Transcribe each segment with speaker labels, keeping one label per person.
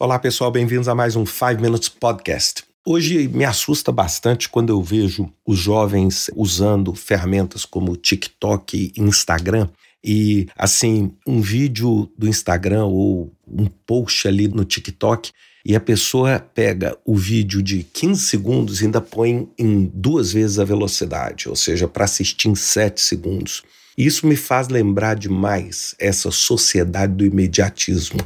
Speaker 1: Olá, pessoal, bem-vindos a mais um 5 Minutes Podcast. Hoje me assusta bastante quando eu vejo os jovens usando ferramentas como TikTok e Instagram e assim, um vídeo do Instagram ou um post ali no TikTok e a pessoa pega o vídeo de 15 segundos e ainda põe em duas vezes a velocidade, ou seja, para assistir em 7 segundos. Isso me faz lembrar demais essa sociedade do imediatismo.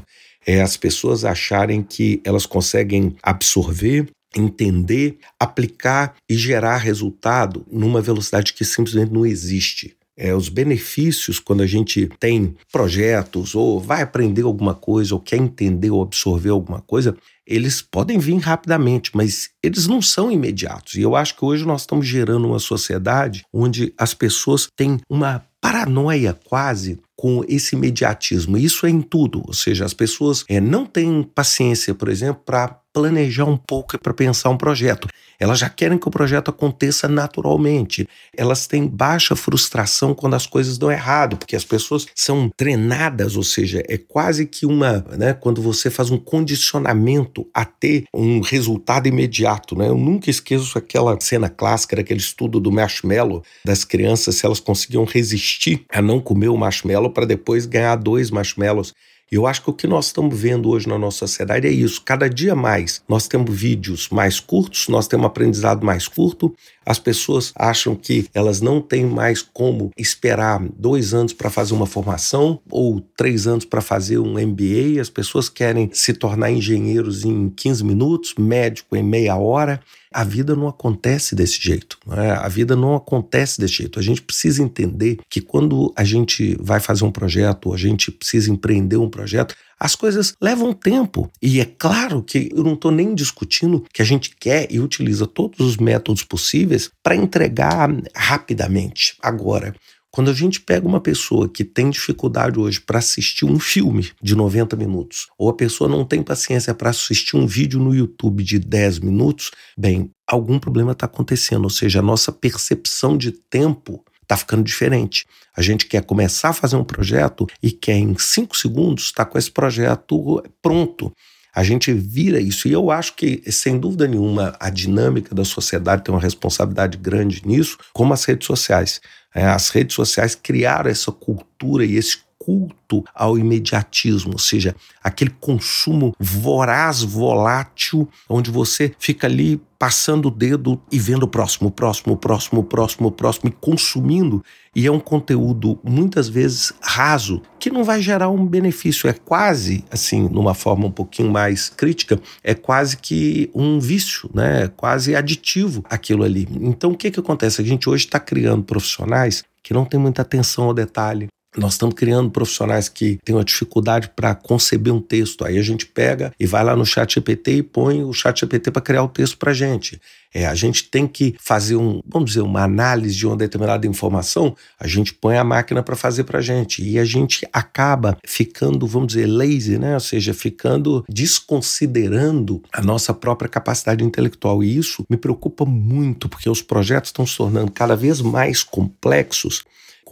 Speaker 1: É as pessoas acharem que elas conseguem absorver, entender, aplicar e gerar resultado numa velocidade que simplesmente não existe. É, os benefícios quando a gente tem projetos ou vai aprender alguma coisa ou quer entender ou absorver alguma coisa, eles podem vir rapidamente, mas eles não são imediatos. E eu acho que hoje nós estamos gerando uma sociedade onde as pessoas têm uma paranoia quase com esse imediatismo. Isso é em tudo, ou seja, as pessoas é, não têm paciência, por exemplo, para planejar um pouco e para pensar um projeto. Elas já querem que o projeto aconteça naturalmente. Elas têm baixa frustração quando as coisas dão errado, porque as pessoas são treinadas, ou seja, é quase que uma, né, quando você faz um condicionamento a ter um resultado imediato, né? Eu nunca esqueço aquela cena clássica daquele estudo do marshmallow das crianças se elas conseguiam resistir a não comer o marshmallow para depois ganhar dois marshmallows eu acho que o que nós estamos vendo hoje na nossa sociedade é isso. Cada dia mais nós temos vídeos mais curtos, nós temos aprendizado mais curto. As pessoas acham que elas não têm mais como esperar dois anos para fazer uma formação ou três anos para fazer um MBA. As pessoas querem se tornar engenheiros em 15 minutos, médico em meia hora. A vida não acontece desse jeito. Né? A vida não acontece desse jeito. A gente precisa entender que quando a gente vai fazer um projeto, a gente precisa empreender um projeto, as coisas levam tempo. E é claro que eu não estou nem discutindo que a gente quer e utiliza todos os métodos possíveis para entregar rapidamente. Agora, quando a gente pega uma pessoa que tem dificuldade hoje para assistir um filme de 90 minutos, ou a pessoa não tem paciência para assistir um vídeo no YouTube de 10 minutos, bem, algum problema está acontecendo, ou seja, a nossa percepção de tempo está ficando diferente. A gente quer começar a fazer um projeto e quer em cinco segundos estar tá com esse projeto pronto. A gente vira isso. E eu acho que, sem dúvida nenhuma, a dinâmica da sociedade tem uma responsabilidade grande nisso, como as redes sociais. É, as redes sociais criaram essa cultura e esse culto ao imediatismo, ou seja, aquele consumo voraz, volátil, onde você fica ali passando o dedo e vendo o próximo, o próximo, o próximo, o próximo, o próximo e consumindo. E é um conteúdo muitas vezes raso, que não vai gerar um benefício. É quase, assim, numa forma um pouquinho mais crítica, é quase que um vício, né? É quase aditivo aquilo ali. Então o que, que acontece? A gente hoje está criando profissionais que não têm muita atenção ao detalhe, nós estamos criando profissionais que têm uma dificuldade para conceber um texto. Aí a gente pega e vai lá no chat GPT e põe o chat GPT para criar o texto para a gente. É, a gente tem que fazer um, vamos dizer, uma análise de uma determinada informação, a gente põe a máquina para fazer para a gente. E a gente acaba ficando, vamos dizer, lazy, né? Ou seja, ficando desconsiderando a nossa própria capacidade intelectual. E isso me preocupa muito, porque os projetos estão se tornando cada vez mais complexos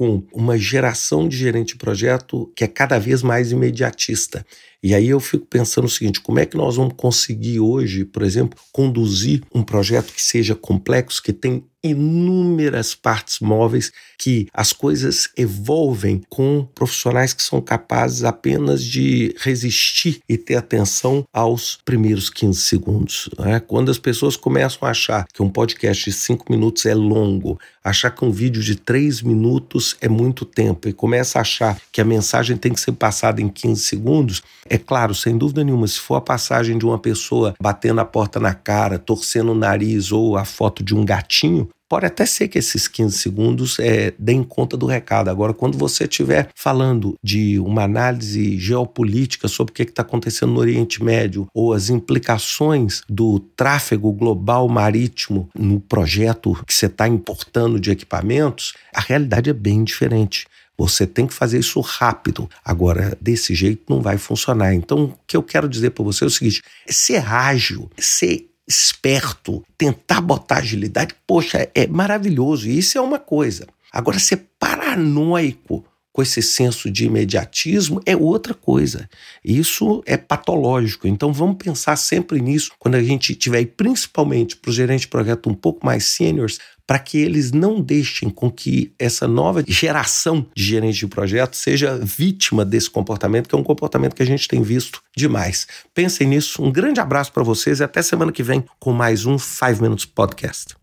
Speaker 1: com uma geração de gerente de projeto que é cada vez mais imediatista. E aí eu fico pensando o seguinte: como é que nós vamos conseguir hoje, por exemplo, conduzir um projeto que seja complexo, que tem inúmeras partes móveis, que as coisas evolvem com profissionais que são capazes apenas de resistir e ter atenção aos primeiros 15 segundos. Né? Quando as pessoas começam a achar que um podcast de 5 minutos é longo, achar que um vídeo de 3 minutos é muito tempo e começa a achar que a mensagem tem que ser passada em 15 segundos, é claro, sem dúvida nenhuma, se for a passagem de uma pessoa batendo a porta na cara, torcendo o nariz ou a foto de um gatinho, Pode até ser que esses 15 segundos é, deem conta do recado. Agora, quando você estiver falando de uma análise geopolítica sobre o que está acontecendo no Oriente Médio ou as implicações do tráfego global marítimo no projeto que você está importando de equipamentos, a realidade é bem diferente. Você tem que fazer isso rápido. Agora, desse jeito não vai funcionar. Então, o que eu quero dizer para você é o seguinte: é ser ágil, ser esperto, tentar botar agilidade, poxa, é maravilhoso. Isso é uma coisa. Agora, ser paranoico com esse senso de imediatismo é outra coisa. Isso é patológico. Então vamos pensar sempre nisso quando a gente tiver, principalmente para os gerentes de projeto um pouco mais seniors, para que eles não deixem com que essa nova geração de gerentes de projeto seja vítima desse comportamento, que é um comportamento que a gente tem visto demais. Pensem nisso. Um grande abraço para vocês e até semana que vem com mais um 5 Minutes Podcast.